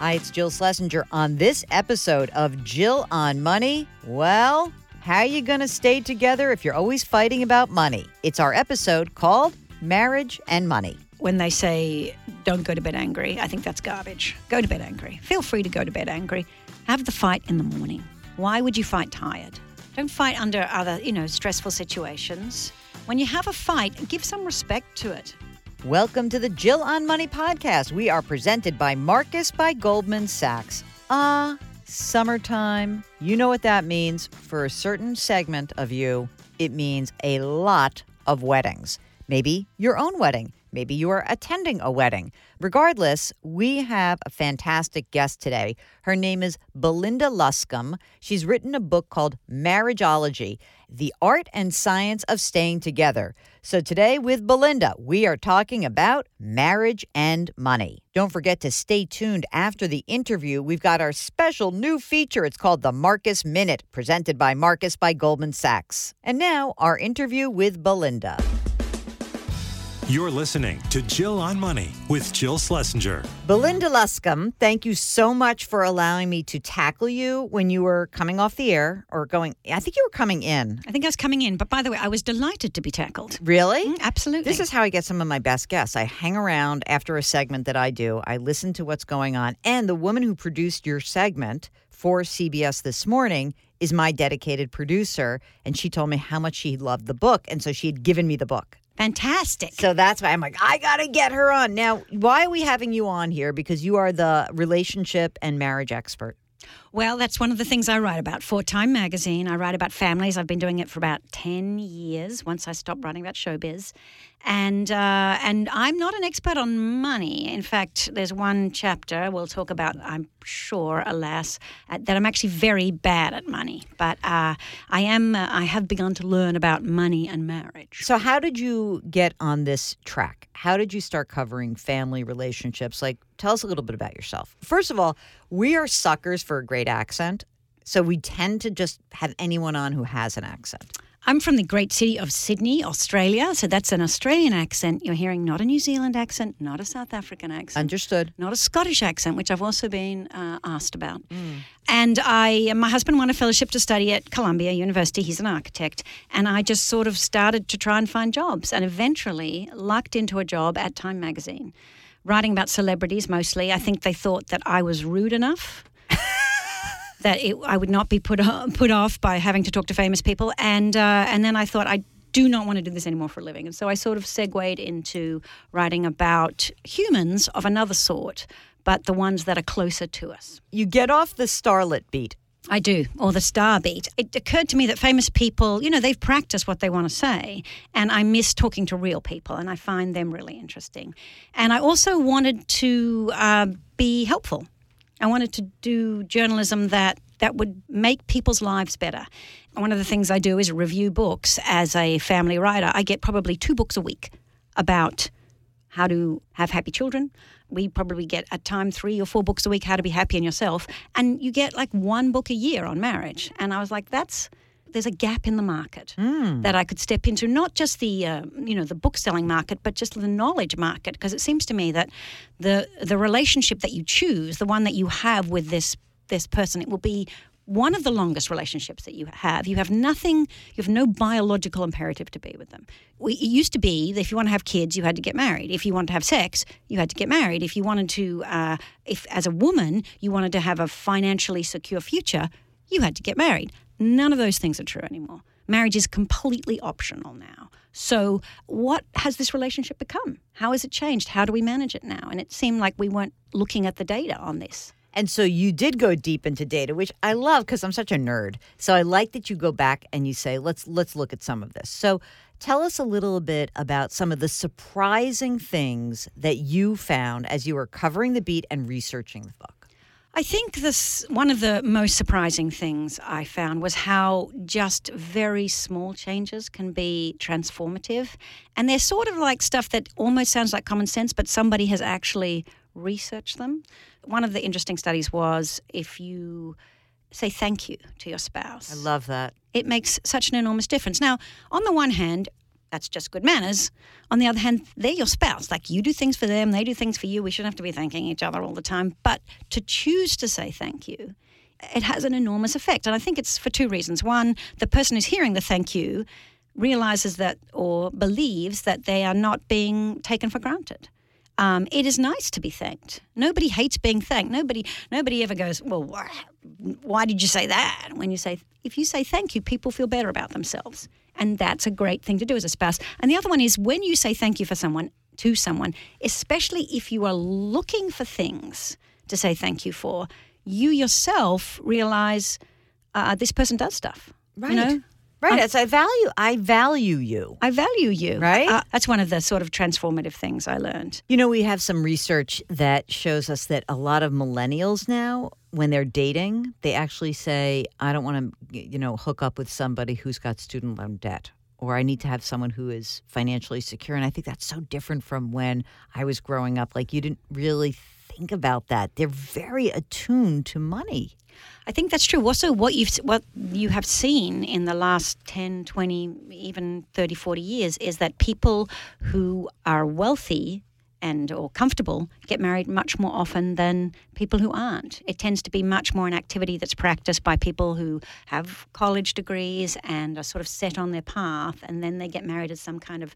Hi, it's Jill Schlesinger. On this episode of Jill on Money, well, how are you going to stay together if you're always fighting about money? It's our episode called Marriage and Money. When they say don't go to bed angry, I think that's garbage. Go to bed angry. Feel free to go to bed angry. Have the fight in the morning. Why would you fight tired? Don't fight under other, you know, stressful situations. When you have a fight, give some respect to it. Welcome to the Jill on Money podcast. We are presented by Marcus by Goldman Sachs. Ah, summertime. You know what that means. For a certain segment of you, it means a lot of weddings. Maybe your own wedding. Maybe you are attending a wedding. Regardless, we have a fantastic guest today. Her name is Belinda Luscombe. She's written a book called Marriageology The Art and Science of Staying Together. So today with Belinda, we are talking about marriage and money. Don't forget to stay tuned after the interview. We've got our special new feature. It's called the Marcus Minute, presented by Marcus by Goldman Sachs. And now, our interview with Belinda. You're listening to Jill on Money with Jill Schlesinger. Belinda Luscombe, thank you so much for allowing me to tackle you when you were coming off the air or going. I think you were coming in. I think I was coming in, but by the way, I was delighted to be tackled. Really? Mm, absolutely. This is how I get some of my best guests. I hang around after a segment that I do, I listen to what's going on. And the woman who produced your segment for CBS this morning is my dedicated producer. And she told me how much she loved the book. And so she had given me the book. Fantastic. So that's why I'm like, I got to get her on. Now, why are we having you on here? Because you are the relationship and marriage expert. Well, that's one of the things I write about for Time Magazine. I write about families. I've been doing it for about 10 years once I stopped writing about showbiz. And, uh, and I'm not an expert on money. In fact, there's one chapter we'll talk about, I'm sure, alas, uh, that I'm actually very bad at money. But uh, I am, uh, I have begun to learn about money and marriage. So, how did you get on this track? How did you start covering family relationships? Like, tell us a little bit about yourself. First of all, we are suckers for a great accent. So, we tend to just have anyone on who has an accent. I'm from the great city of Sydney, Australia. So that's an Australian accent. You're hearing not a New Zealand accent, not a South African accent. Understood. not a Scottish accent, which I've also been uh, asked about. And I, my husband won a fellowship to study at Columbia University. He's an architect, and I just sort of started to try and find jobs, and eventually lucked into a job at Time Magazine, writing about celebrities mostly. I think they thought that I was rude enough. That it, I would not be put put off by having to talk to famous people, and uh, and then I thought I do not want to do this anymore for a living, and so I sort of segued into writing about humans of another sort, but the ones that are closer to us. You get off the starlet beat. I do, or the star beat. It occurred to me that famous people, you know, they've practiced what they want to say, and I miss talking to real people, and I find them really interesting. And I also wanted to uh, be helpful. I wanted to do journalism that that would make people's lives better. One of the things I do is review books as a family writer. I get probably two books a week about how to have happy children. We probably get at time three or four books a week, how to be happy in yourself. And you get like one book a year on marriage. And I was like, that's there's a gap in the market that I could step into, not just the uh, you know the book selling market, but just the knowledge market. Because it seems to me that the the relationship that you choose, the one that you have with this this person, it will be one of the longest relationships that you have. You have nothing, you have no biological imperative to be with them. We, it used to be that if you want to have kids, you had to get married. If you wanted to have sex, you had to get married. If you wanted to, uh, if as a woman, you wanted to have a financially secure future, you had to get married. None of those things are true anymore. Marriage is completely optional now. So, what has this relationship become? How has it changed? How do we manage it now? And it seemed like we weren't looking at the data on this. And so you did go deep into data, which I love because I'm such a nerd. So I like that you go back and you say, let's let's look at some of this. So tell us a little bit about some of the surprising things that you found as you were covering the beat and researching the book. I think this one of the most surprising things I found was how just very small changes can be transformative. And they're sort of like stuff that almost sounds like common sense, but somebody has actually researched them. One of the interesting studies was if you say thank you to your spouse. I love that. it makes such an enormous difference. Now, on the one hand, That's just good manners. On the other hand, they're your spouse. Like you do things for them, they do things for you. We shouldn't have to be thanking each other all the time. But to choose to say thank you, it has an enormous effect. And I think it's for two reasons. One, the person who's hearing the thank you realizes that or believes that they are not being taken for granted. Um, it is nice to be thanked. Nobody hates being thanked. Nobody, nobody ever goes, "Well, why, why did you say that?" When you say, if you say thank you, people feel better about themselves, and that's a great thing to do as a spouse. And the other one is when you say thank you for someone to someone, especially if you are looking for things to say thank you for, you yourself realize uh, this person does stuff. Right. You know? Right. As I value, I value you. I value you. Right? Uh, that's one of the sort of transformative things I learned. You know, we have some research that shows us that a lot of millennials now, when they're dating, they actually say, I don't want to, you know, hook up with somebody who's got student loan debt. Or I need to have someone who is financially secure. And I think that's so different from when I was growing up. Like, you didn't really think about that. They're very attuned to money. I think that's true. Also, what you've what you have seen in the last 10, 20, even 30, 40 years is that people who are wealthy and or comfortable get married much more often than people who aren't. It tends to be much more an activity that's practiced by people who have college degrees and are sort of set on their path and then they get married as some kind of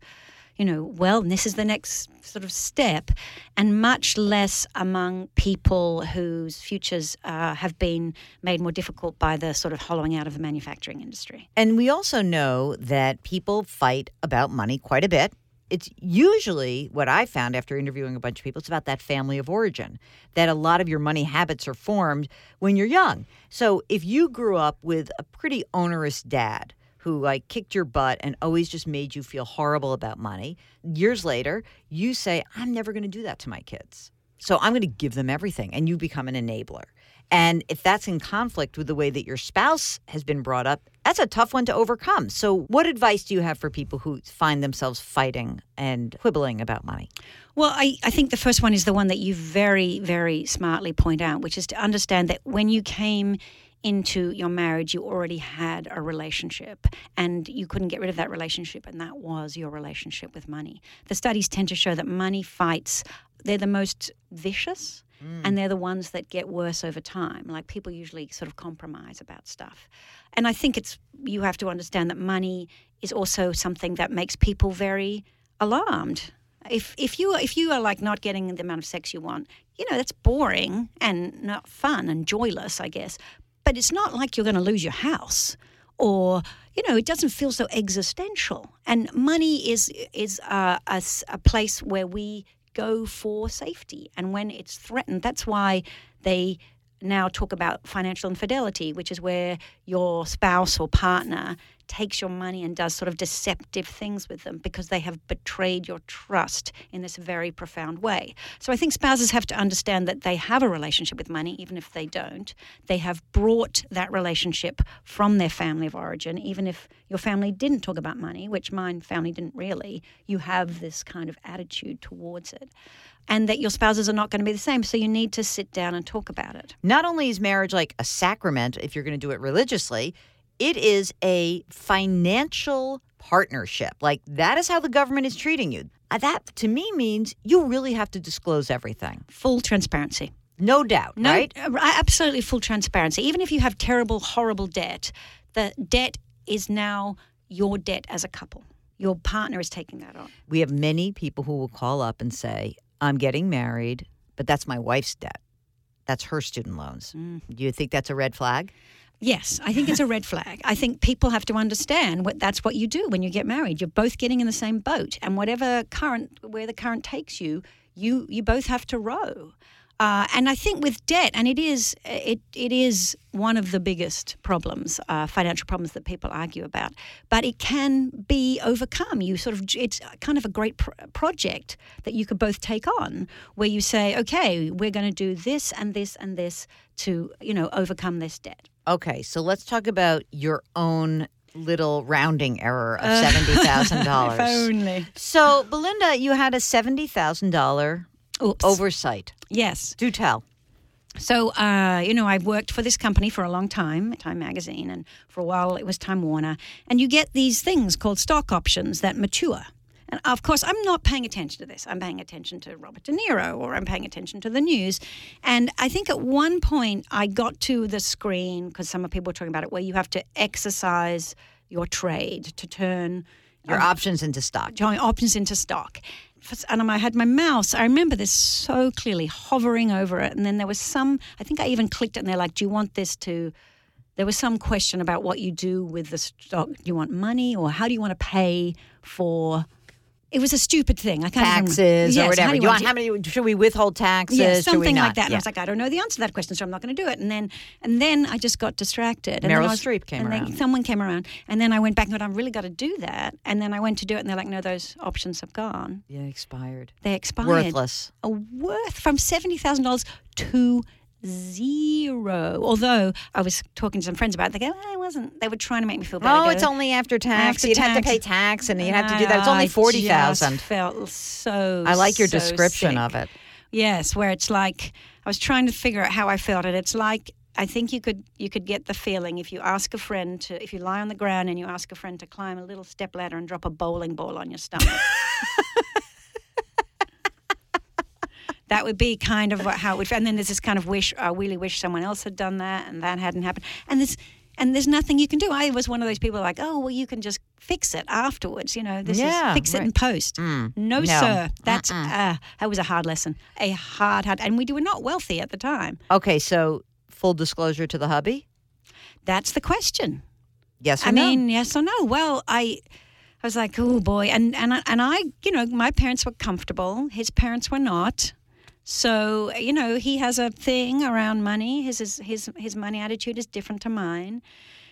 you know, well, this is the next sort of step, and much less among people whose futures uh, have been made more difficult by the sort of hollowing out of the manufacturing industry. And we also know that people fight about money quite a bit. It's usually what I found after interviewing a bunch of people, it's about that family of origin, that a lot of your money habits are formed when you're young. So if you grew up with a pretty onerous dad, who like kicked your butt and always just made you feel horrible about money. Years later, you say, I'm never going to do that to my kids. So I'm going to give them everything. And you become an enabler. And if that's in conflict with the way that your spouse has been brought up, that's a tough one to overcome. So, what advice do you have for people who find themselves fighting and quibbling about money? Well, I, I think the first one is the one that you very, very smartly point out, which is to understand that when you came into your marriage, you already had a relationship and you couldn't get rid of that relationship, and that was your relationship with money. The studies tend to show that money fights, they're the most vicious mm. and they're the ones that get worse over time. Like people usually sort of compromise about stuff. And I think it's, you have to understand that money is also something that makes people very alarmed if if you if you are like not getting the amount of sex you want, you know that's boring and not fun and joyless, I guess. But it's not like you're going to lose your house or you know it doesn't feel so existential and money is is a, a, a, place where we go for safety. And when it's threatened that's why they now talk about financial infidelity which is where your spouse or partner takes your money and does sort of deceptive things with them because they have betrayed your trust in this very profound way. So I think spouses have to understand that they have a relationship with money, even if they don't. They have brought that relationship from their family of origin, even if your family didn't talk about money, which mine family didn't really. You have this kind of attitude towards it and that your spouses are not going to be the same. So you need to sit down and talk about it. Not only is marriage like a sacrament if you're going to do it religiously, it is a financial partnership. Like that is how the government is treating you. Uh, that to me means you really have to disclose everything. Full transparency. No doubt, no, right? Uh, absolutely full transparency. Even if you have terrible, horrible debt, the debt is now your debt as a couple. Your partner is taking that on. We have many people who will call up and say, I'm getting married, but that's my wife's debt. That's her student loans. Mm. Do you think that's a red flag? Yes, I think it's a red flag. I think people have to understand what that's what you do when you get married. You're both getting in the same boat, and whatever current where the current takes you, you you both have to row. Uh, and I think with debt, and it is it it is one of the biggest problems, uh, financial problems that people argue about. But it can be overcome. You sort of it's kind of a great pr- project that you could both take on, where you say, okay, we're going to do this and this and this to you know overcome this debt. Okay, so let's talk about your own little rounding error of uh, seventy thousand dollars. only. So, Belinda, you had a seventy thousand dollar oversight. Yes. Do tell. So, uh, you know, I've worked for this company for a long time, Time Magazine, and for a while it was Time Warner. And you get these things called stock options that mature. And of course, I'm not paying attention to this. I'm paying attention to Robert De Niro or I'm paying attention to the news. And I think at one point I got to the screen, because some people were talking about it, where you have to exercise your trade to turn Your options into stock. turn options into stock. And I had my mouse. I remember this so clearly, hovering over it. And then there was some. I think I even clicked it, and they're like, "Do you want this to?" There was some question about what you do with the stock. Do you want money, or how do you want to pay for? It was a stupid thing. I can't even- Taxes Yes, or how whatever. You want how many? Should we withhold taxes? yeah, something like that. And Yeah. I was like, I don't know the answer to that question, so I'm not going to do it. And then, and then I just got distracted. And then Meryl was- Streep came and then around. someone came around, and then I went back and went, I've really got to do that. And then I went to do it, and they're like, No, those options have gone. yeah, expired. They expired. Worthless. A worth from seventy thousand dollars to zero. Although I was talking to some friends about it, they go, "Oh, I wasn't. They were trying to make me feel better. Oh, it's only after tax. After You'd have to pay tax, and you'd have to do that. It's only forty thousand. Felt so. I like your so description sick. of it. Yes, where it's like I was trying to figure out how I felt it. It's like I think you could you could get the feeling if you ask a friend to if you lie on the ground and you ask a friend to climb a little step ladder and drop a bowling ball on your stomach. that would be kind of what, how it would. And then there's this kind of wish. I really wish someone else had done that, and that hadn't happened. And there's and there's nothing you can do. I was one of those people like, oh well, you can just fix it afterwards. You know, this Yeah, is fix it in right. post. no, no. sir. That's uh, that was a hard lesson. A hard, hard, and we were not wealthy at the time. Okay, so full disclosure to the hubby. That's the question. Yes or I no? mean, yes or no? Well, I, I was like, oh boy, and and I- and I, you know, my parents were comfortable. His parents were not. So you know, he has a thing around money. His his his, his money attitude is different to mine.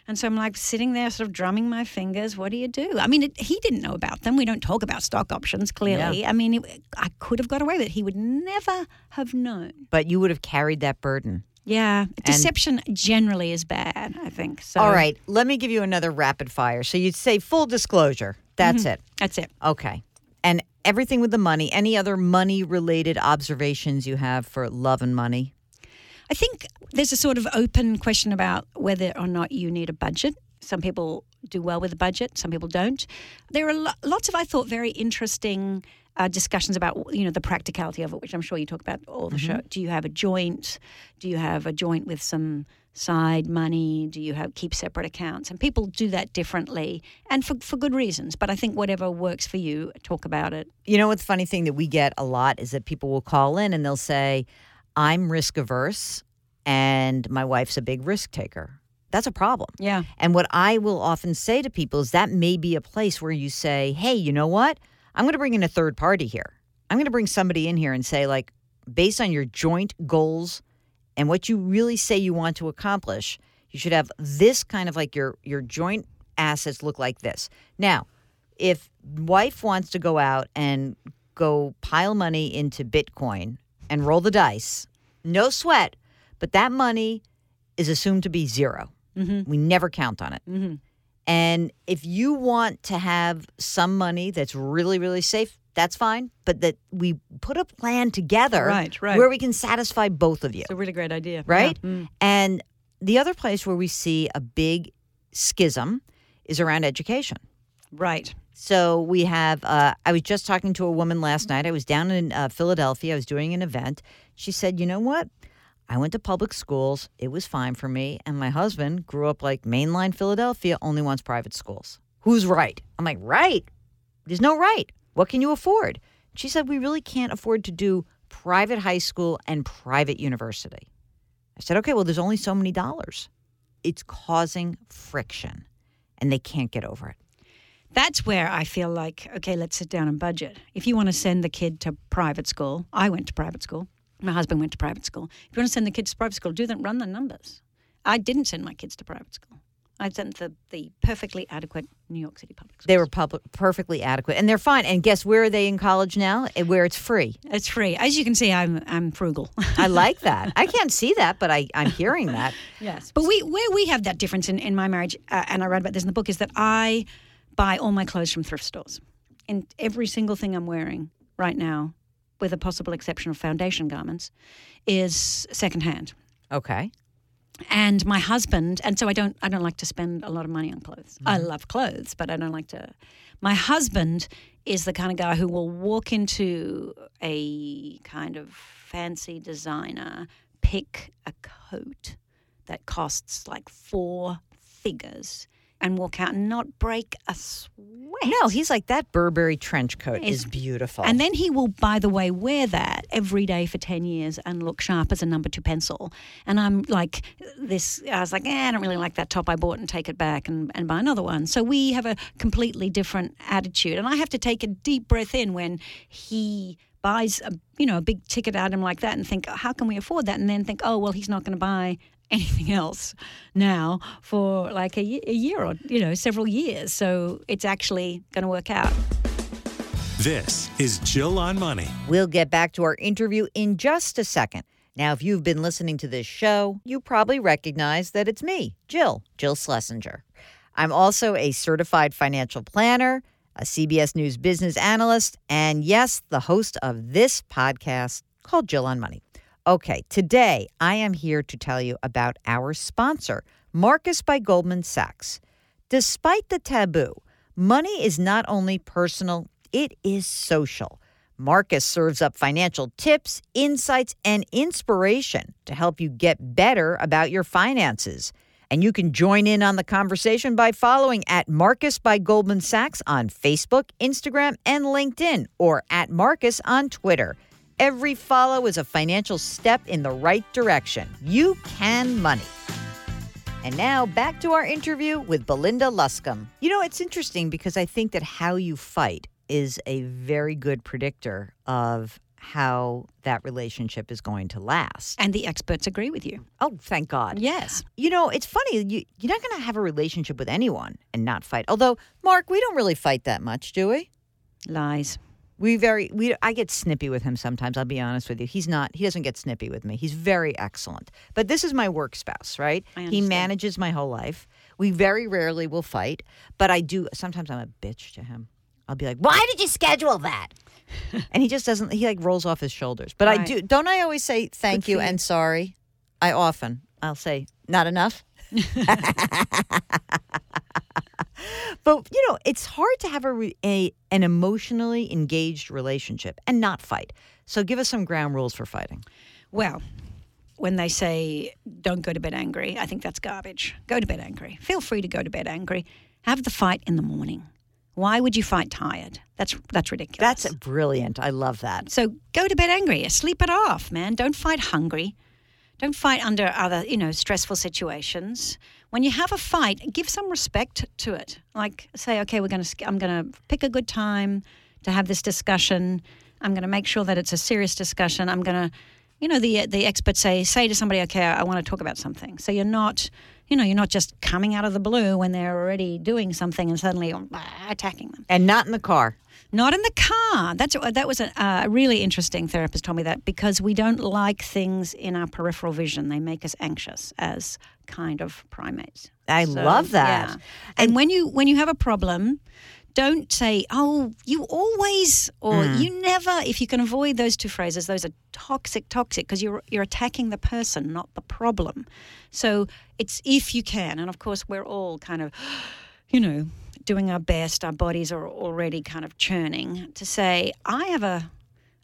And so I'm like sitting there, sort of drumming my fingers. What do you do? I mean, it, he didn't know about them. We don't talk about stock options, clearly. I mean, it, I could have got away with it. He would never have known. but you would have carried that burden. Yeah, deception generally is bad. I think. So, All right, let me give you another rapid fire. So you'd say full disclosure. That's mm-hmm. it. that's it. Okay. And everything with the money, any other money related observations you have for love and money? I think there's a sort of open question about whether or not you need a budget. Some people do well with a budget, some people don't. There are lots of, I thought, very interesting uh, discussions about you know the practicality of it, which I'm sure you talk about all the show. Do you have a joint? Do you have a joint with some side money? Do you have keep separate accounts? And people do that differently, and for for good reasons. But I think whatever works for you, talk about it. You know what's funny thing that we get a lot is that people will call in and they'll say, I'm risk averse and my wife's a big risk taker. That's a problem. Yeah. And what I will often say to people is that may be a place where you say, hey, you know what? I'm going to bring in a third party here. I'm going to bring somebody in here and say, like, based on your joint goals and what you really say you want to accomplish, you should have this kind of like your your joint assets look like this. Now, if wife wants to go out and go pile money into Bitcoin and roll the dice, no sweat, but that money is assumed to be 0 mm-hmm. We never count on it. Mm-hmm. And if you want to have some money that's really, really safe, that's fine. But that we put a plan together Right, right. where we can satisfy both of you, It's a really great idea. right? Yeah. Mm. And the other place where we see a big schism is around education. Right. So we have. Uh, I was just talking to a woman last night. I was down in uh, Philadelphia. I was doing an event. She said, "You know what? I went to public schools. It was fine for me. And my husband grew up like mainline Philadelphia. Only wants private schools. Who's right? I'm like, right. There's no right. What can you afford? She said, we really can't afford to do private high school and private university. I said, okay. Well, there's only so many dollars. It's causing friction, and they can't get over it. That's where I feel like, okay, let's sit down and budget. If you want to send the kid to private school, I went to private school. My husband went to private school. If you want to send the kids to private school, do that, run the numbers. I didn't send my kids to private school. I sent the, the perfectly adequate New York City public schools. They were public, perfectly adequate, and they're fine. And guess where are they in college now? Eh, Where it's free. It's free. As you can see, I'm I'm frugal. I like that. I can't see that, but I, I'm hearing that. Yes. But we where we have that difference in, in my marriage, uh, and I read about this in the book, is that I buy all my clothes from thrift stores. And every single thing I'm wearing right now with a possible exception of foundation garments, is secondhand. Okay. And my husband, and so I don't, I don't like to spend a lot of money on clothes. I mm-hmm. love clothes, but I don't like to. My husband is the kind of guy who will walk into a kind of fancy designer, pick a coat that costs like four figures, and walk out and not break a sweat. No, he's like that Burberry trench coat Is- is beautiful. And then he will, by the way, wear that every day for 10 years and look sharp as a number two pencil. And I'm like, this, I was like, eh, I don't really like that top I bought and take it back and, and buy another one. So we have a completely different attitude. And I have to take a deep breath in when he buys a, you know, a big ticket item like that and think, how can we afford that? And then think, oh, well, he's not going to buy anything else now for like a, a year or, you know, several years. So it's actually going to work out. This is Jill on Money. We'll get back to our interview in just a second. Now, if you've been listening to this show, you probably recognize that it's me, Jill, Jill Schlesinger. I'm also a certified financial planner, a CBS News business analyst, and yes, the host of this podcast called Jill on Money. Okay, today I am here to tell you about our sponsor, Marcus by Goldman Sachs. Despite the taboo, money is not only personal, it is social. Marcus serves up financial tips, insights, and inspiration to help you get better about your finances. And you can join in on the conversation by following at Marcus by Goldman Sachs on Facebook, Instagram, and LinkedIn, or at Marcus on Twitter. Every follow is a financial step in the right direction. You can money. And now back to our interview with Belinda Luscombe. You know, it's interesting because I think that how you fight is a very good predictor of how that relationship is going to last. And the experts agree with you. Oh, thank God. Yes. You know, it's funny. You, you're not going to have a relationship with anyone and not fight. Although, Mark, we don't really fight that much, do we? Lies. We very we I get snippy with him sometimes, I'll be honest with you. He's not he doesn't get snippy with me. He's very excellent. But this is my work spouse, right? He manages my whole life. We very rarely will fight, but I do sometimes I'm a bitch to him. I'll be like, "Why did you schedule that?" and he just doesn't he like rolls off his shoulders. But I Right. do don't I always say thank you. and sorry? I often I'll say not enough. But you know, it's hard to have a, a an emotionally engaged relationship and not fight. So give us some ground rules for fighting. Well, when they say don't go to bed angry, I think that's garbage. Go to bed angry. Feel free to go to bed angry. Have the fight in the morning. Why would you fight tired? That's that's ridiculous. That's brilliant. I love that. So go to bed angry. Sleep it off, man. Don't fight hungry. Don't fight under other, you know, stressful situations. When you have a fight, give some respect to it. Like say, okay, we're going to I'm going to pick a good time to have this discussion. I'm going to make sure that it's a serious discussion. I'm going to you know the the experts say say to somebody, okay, I want to talk about something. So you're not you know, you're not just coming out of the blue when they're already doing something and suddenly ah, attacking them. And not in the car. Not in the car. That's that was a, a really interesting therapist told me that because we don't like things in our peripheral vision. They make us anxious as kind of primates. I So, love that. yeah. And, when you when you have a problem, don't say, "Oh, you always" or Mm. "You never." If you can avoid those two phrases, those are toxic, toxic because you're you're attacking the person, not the problem. So it's if you can, and of course we're all kind of, you know, doing our best. Our bodies are already kind of churning to say, "I have a."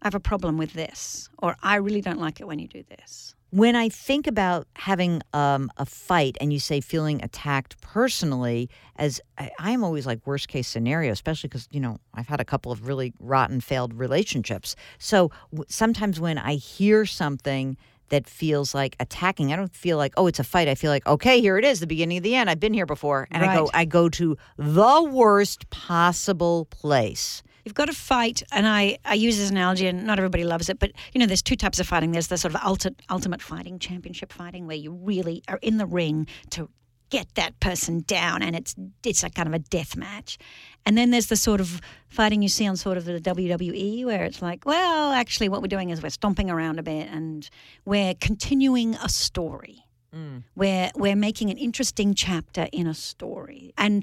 I have a problem with this, or I really don't like it when you do this. When I think about having um, a fight and you say feeling attacked personally, as I, I'm always like worst case scenario, especially because, you know, I've had a couple of really rotten failed relationships. So w- sometimes when I hear something that feels like attacking, I don't feel like, oh, it's a fight. I feel like, okay, here it is, the beginning of the end. I've been here before. And I go, I go to the worst possible place. You've got to fight, and I, I use this analogy, and not everybody loves it, but you know, there's two types of fighting. There's the sort of ultimate, ultimate fighting, championship fighting, where you really are in the ring to get that person down, and it's it's a kind of a death match. And then there's the sort of fighting you see on sort of the WWE, where it's like, well, actually, what we're doing is we're stomping around a bit, and we're continuing a story. Mm. We're we're making an interesting chapter in a story, and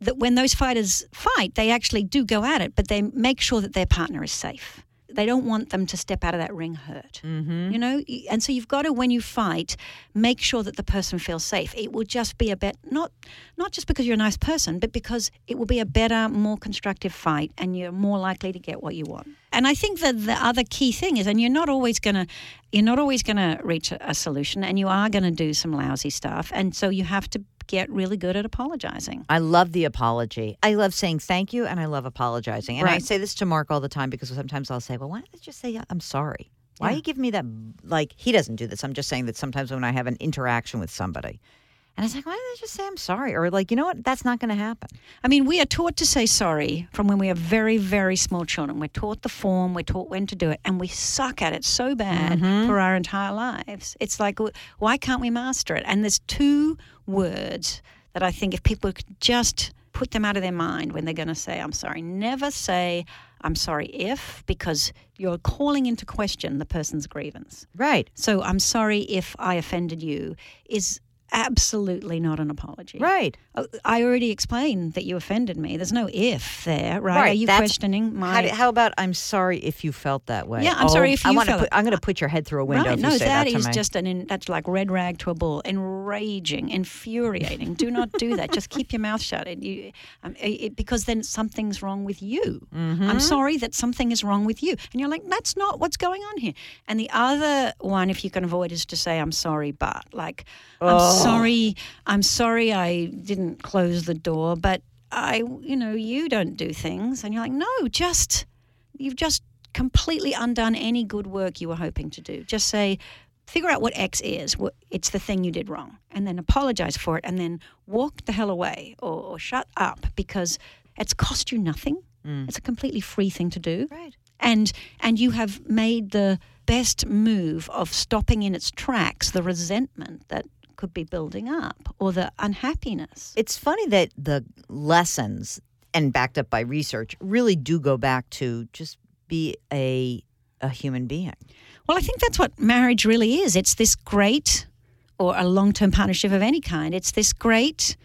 that when those fighters fight, they actually do go at it, but they make sure that their partner is safe. They don't want them to step out of that ring hurt. Mm-hmm. You know, and so you've got to when you fight, make sure that the person feels safe. It will just be a bet not not just because you're a nice person, but because it will be a better, more constructive fight, and you're more likely to get what you want. And I think that the other key thing is, and you're not always gonna you're not always gonna reach a, a solution, and you are gonna do some lousy stuff, and so you have to get really good at apologizing. I love the apology. I love saying thank you and I love apologizing. And I say this to Mark all the time because sometimes I'll say, well, why don't you just say, I'm sorry? Why Yeah. you give me that? Like, he doesn't do this. I'm just saying that sometimes when I have an interaction with somebody, and I was like, why don't they just say, I'm sorry? Or like, you know what? That's not going to happen. I mean, we are taught to say sorry from when we are very, very small children. We're taught the form, we're taught when to do it, and we suck at it so bad mm-hmm. for our entire lives. It's like, why can't we master it? And there's two words that I think if people could just put them out of their mind when they're going to say, I'm sorry, never say, I'm sorry if, because you're calling into question the person's grievance. Right. So I'm sorry if I offended you is absolutely not an apology. Right. Oh, I already explained that you offended me. There's no if there, right? Right, Are you that's- questioning my? How, how about I'm sorry if you felt that way? Yeah, I'm sorry if I you wanna felt put. I'm going to put your head through a window right? No, that, that is just an in, that's like red rag to a bull, enraging, infuriating. Do not do that. Just keep your mouth shut. It, you, um, it, because then something's wrong with you. Mm-hmm. I'm sorry that something is wrong with you, and you're like, that's not what's going on here. And the other one, if you can avoid, is to say, I'm sorry, but like, I'm Oh. Sorry, oh. I'm sorry, I didn't close the door, but I, you know, you don't do things, and you're like, no, just you've just completely undone any good work you were hoping to do. Just say, figure out what X is. It's the thing you did wrong, and then apologize for it, and then walk the hell away or, or shut up because it's cost you nothing. Mm. It's a completely free thing to do, Right. and and you have made the best move of stopping in its tracks the resentment that could be building up or the unhappiness. It's funny that the lessons, and backed up by research, really do go back to just be a a human being. Well, I think that's what marriage really is. It's this great, or a long term partnership of any kind, it's this great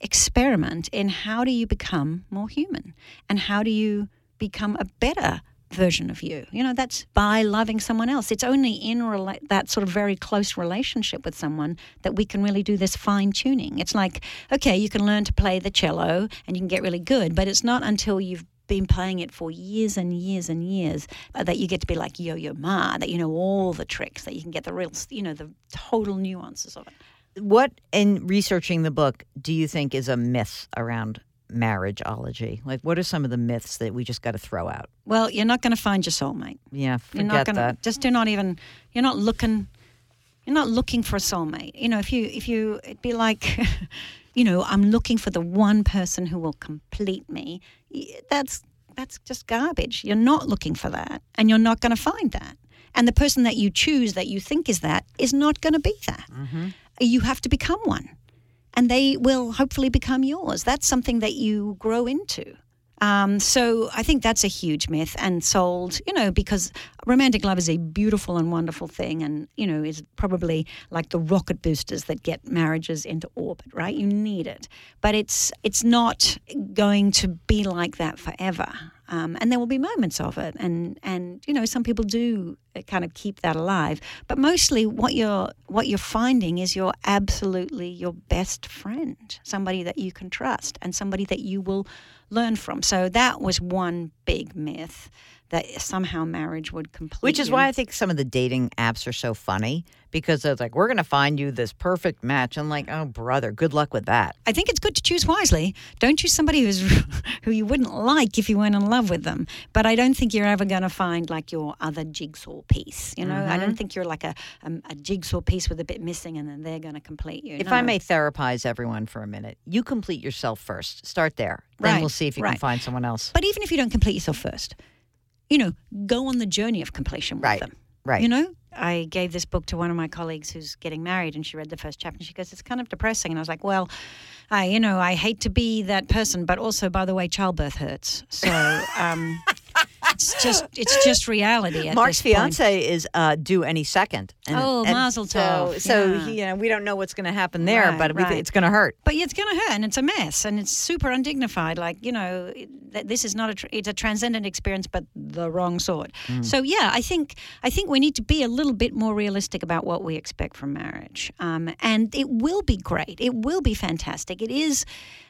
experiment in how do you become more human and how do you become a better version of you. You know, that's by loving someone else. It's only in rela- that sort of very close relationship with someone that we can really do this fine tuning. It's like, okay, you can learn to play the cello and you can get really good, but it's not until you've been playing it for years and years and years uh, that you get to be like Yo Yo Ma, that you know all the tricks, that you can get the real, you know, the total nuances of it. What in researching the book do you think is a myth around marriageology? Like, what are some of the myths that we just got to throw out? Well, you're not going to find your soulmate. Yeah, You're forget not going to that. just do not even. You're not looking. You're not looking for a soulmate. You know, if you if you it'd be like, you know, I'm looking for the one person who will complete me. That's that's just garbage. You're not looking for that, and you're not going to find that. And the person that you choose that you think is that is not going to be that. Mm-hmm. You have to become one, and they will hopefully become yours. That's something that you grow into. Um, so I think that's a huge myth and sold, you know, because romantic love is a beautiful and wonderful thing, and you know is probably like the rocket boosters that get marriages into orbit, right? You need it, but it's it's not going to be like that forever. Um, and there will be moments of it, and and you know some people do uh, kind of keep that alive, but mostly what you're what you're finding is you're absolutely your best friend, somebody that you can trust, and somebody that you will learn from. So that was one big myth that somehow marriage would complete. Which is you. why I think some of the dating apps are so funny because it's like, we're going to find you this perfect match. I'm like, oh, brother, good luck with that. I think it's good to choose wisely. Don't choose somebody who's who you wouldn't like if you weren't in love with them. But I don't think you're ever going to find like your other jigsaw piece. You know, I Mm-hmm. don't think you're like a, a a jigsaw piece with a bit missing, and then they're going to complete you. If No. I may therapize everyone for a minute, you complete yourself first. Start there. Then Right, we'll see if you can find someone else. But even if you don't complete yourself first, you know, go on the journey of completion with Right, them. right. You know, I gave this book to one of my colleagues who's getting married, and she read the first chapter, and she goes, "It's kind of depressing." And I was like, "Well, I, you know, I hate to be that person, but also, by the way, childbirth hurts. So, um, it's just it's just reality. At Mark's this point. fiance is uh, due any second. Oh, mazel so, tov. So Yeah. he- you know, we don't know what's going to happen there, Right, but we, right. it's going to hurt. But it's going to hurt, and it's a mess, and it's super undignified. Like you know, this is not a tr- it's a transcendent experience, but the wrong sort. Mm. So yeah, I think I think we need to be a little bit more realistic about what we expect from marriage, um, and it will be great. It will be fantastic. It is.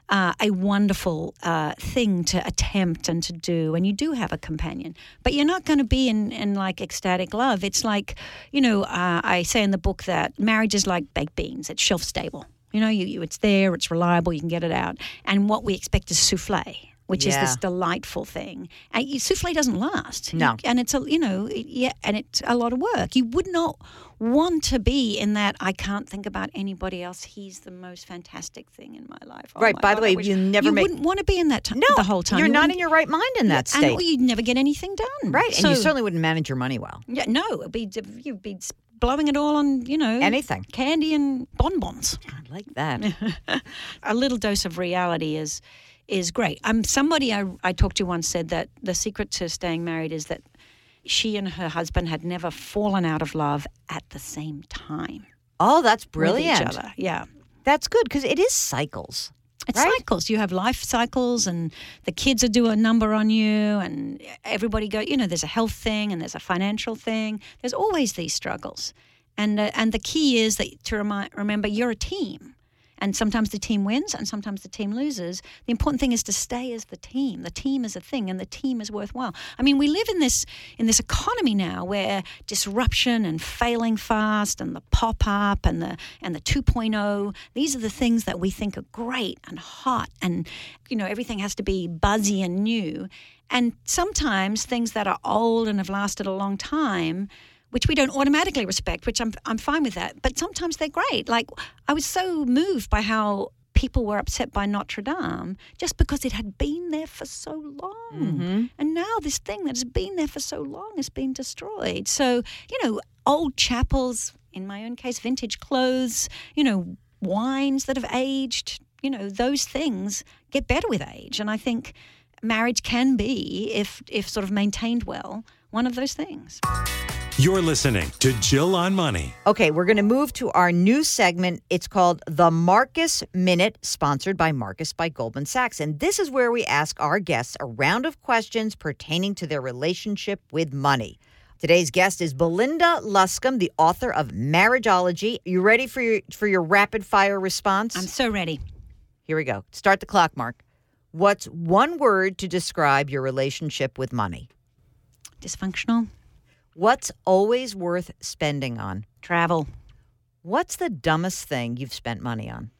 Uh, a wonderful uh, thing to attempt and to do, and you do have a companion, but you're not going to be in, in like ecstatic love. It's like, you know, uh, I say in the book that marriage is like baked beans; it's shelf stable. You know, you, you it's there, it's reliable, you can get it out. And what we expect is souffle, which is this delightful thing. And you, souffle doesn't last. No. You- and it's a you know it- yeah, and it's a lot of work. You would not want to be in that. I can't think about anybody else. He's the most fantastic thing in my life. Oh Right, my by the God, I way, wish- you never you make- wouldn't want to be in that time No, the whole time. You're You not in your right mind in that and state. or you'd never get anything done. right. So, and you certainly wouldn't manage your money well. yeah, no, it'd be you'd be blowing it all on you know Anything. candy and bonbons I like that. a little dose of reality is is great. Um, somebody I, I talked to once said that the secret to staying married is that she and her husband had never fallen out of love at the same time. oh, that's brilliant. each other. Yeah. That's good because it is cycles. It's Right. cycles. You have life cycles, and the kids are do a number on you, and everybody go. You know, there's a health thing, and there's a financial thing. There's always these struggles, and uh, and the key is that to remind, remember you're a team, and sometimes the team wins, and sometimes the team loses. The important thing is to stay as the team. The team is a thing, and the team is worthwhile. I mean, we live in this in this economy now where disruption and failing fast, and the pop up, and the and the 2.0. These are the things that we think are great and hot, and you know everything has to be buzzy and new. And sometimes things that are old and have lasted a long time which we don't automatically respect, which I'm I'm fine with that. But sometimes they're great. Like I was so moved by how people were upset by Notre Dame just because it had been there for so long. Mm-hmm. And now this thing that has been there for so long has been destroyed. So, you know, old chapels, in my own case, vintage clothes, you know, wines that have aged, you know, those things get better with age. And I think marriage can be, if if sort of maintained well, one of those things. You're listening to Jill on Money. Okay, we're going to move to our new segment. It's called the Marcus Minute, sponsored by Marcus by Goldman Sachs. And this is where we ask our guests a round of questions pertaining to their relationship with money. Today's guest is Belinda Luscombe, the author of Marriageology. You ready for your for your rapid fire response? I'm so ready. Here we go. Start the clock, Mark. What's one word to describe your relationship with money? Dysfunctional. What's always worth spending on? Travel. What's the dumbest thing you've spent money on?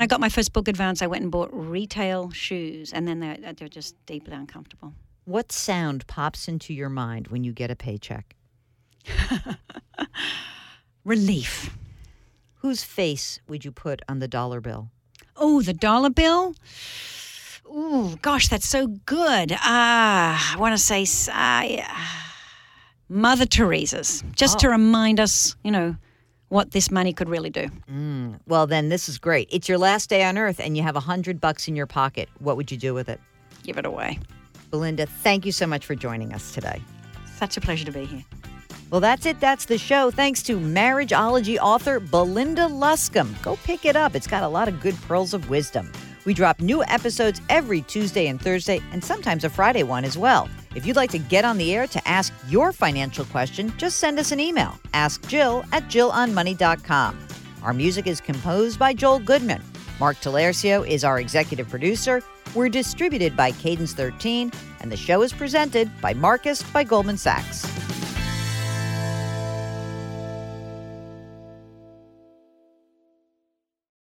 I got my first book advance. I went and bought retail shoes, and then they're, they're just deeply uncomfortable. What sound pops into your mind when you get a paycheck? Relief. Whose face would you put on the dollar bill? Oh, the dollar bill. Ooh, gosh, that's so good. Ah, I want to say yeah. Mother Teresa's, just to oh. remind us, you know, what this money could really do. Mm. Well, then this is great. It's your last day on earth and you have a hundred bucks in your pocket. What would you do with it? Give it away. Belinda, thank you so much for joining us today. Such a pleasure to be here. Well, that's it. That's the show. Thanks to Marriageology author Belinda Luscombe. Go pick it up. It's got a lot of good pearls of wisdom. We drop new episodes every Tuesday and Thursday, and sometimes a Friday one as well. If you'd like to get on the air to ask your financial question, just send us an email. Ask Jill at JillOnMoney.com. Our music is composed by Joel Goodman. Mark Talercio is our executive producer. We're distributed by Cadence 13, and the show is presented by Marcus by Goldman Sachs.